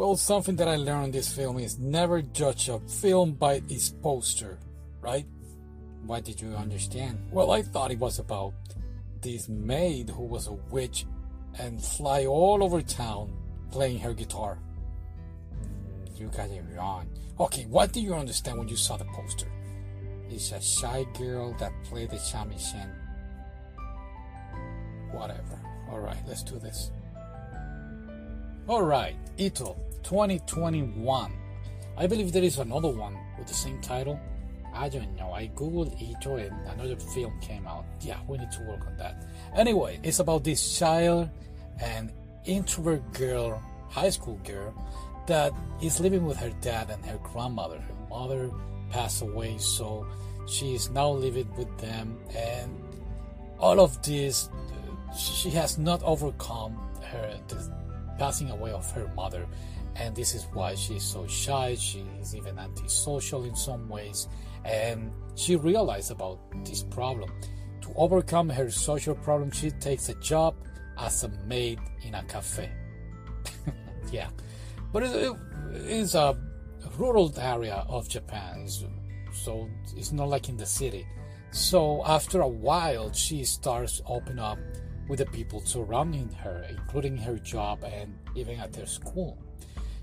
Well, something that I learned in this film is never judge a film by its poster, right? What did you understand? Well, I thought it was about this maid who was a witch and fly all over town playing her guitar. You got it wrong. Okay, what do you understand when you saw the poster? It's a shy girl that played the shamisen. Whatever. Alright, let's do this. Alright, Ito 2021. I believe there is another one with the same title. I don't know. I googled Ito and another film came out. Yeah, we need to work on that. Anyway, it's about this child and introvert girl, high school girl, that is living with her dad and her grandmother. Her mother passed away, so she is now living with them, and all of this, uh, she has not overcome her the passing away of her mother, and this is why she's so shy. She is even antisocial in some ways, and she realized about this problem. To overcome her social problem, she takes a job as a maid in a cafe. yeah, but it, it's a rural area of Japan, so it's not like in the city. So after a while, she starts open up with the people surrounding her, including her job and even at her school,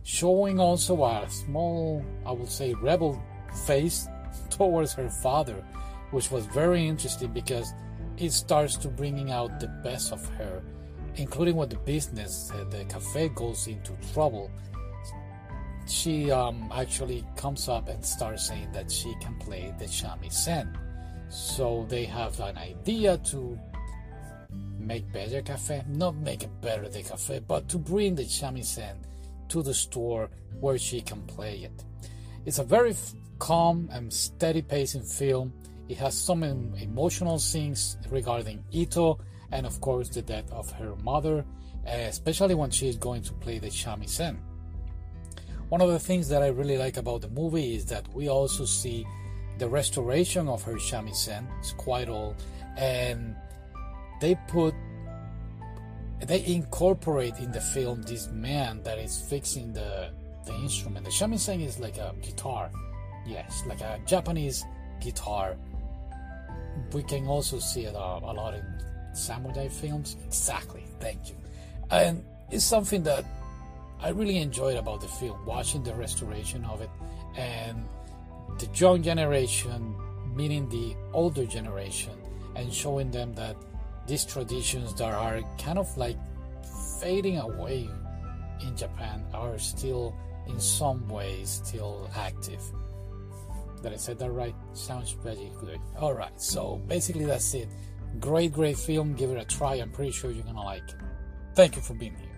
showing also a small, I would say, rebel face towards her father, which was very interesting because it starts to bringing out the best of her, including when the business, the cafe goes into trouble. She um, actually comes up and starts saying that she can play the shamisen. So they have an idea to make better cafe, not make it better the cafe, but to bring the shamisen to the store where she can play it. It's a very calm and steady pacing film. It has some emotional scenes regarding Ito and, of course, the death of her mother, especially when she is going to play the shamisen. One of the things that I really like about the movie is that we also see the restoration of her shamisen. It's quite old, and they put they incorporate in the film this man that is fixing the the instrument. The shamisen is like a guitar Yes, like a Japanese guitar. We can also see it uh, a lot in samurai films. Exactly, thank you. And it's something that I really enjoyed about the film, watching the restoration of it and the young generation meeting the older generation and showing them that these traditions that are kind of like fading away in Japan are still in some ways still active. Did I said that right? Sounds pretty good. Alright, so basically that's it. Great, great film. Give it a try. I'm pretty sure you're gonna like it. Thank you for being here.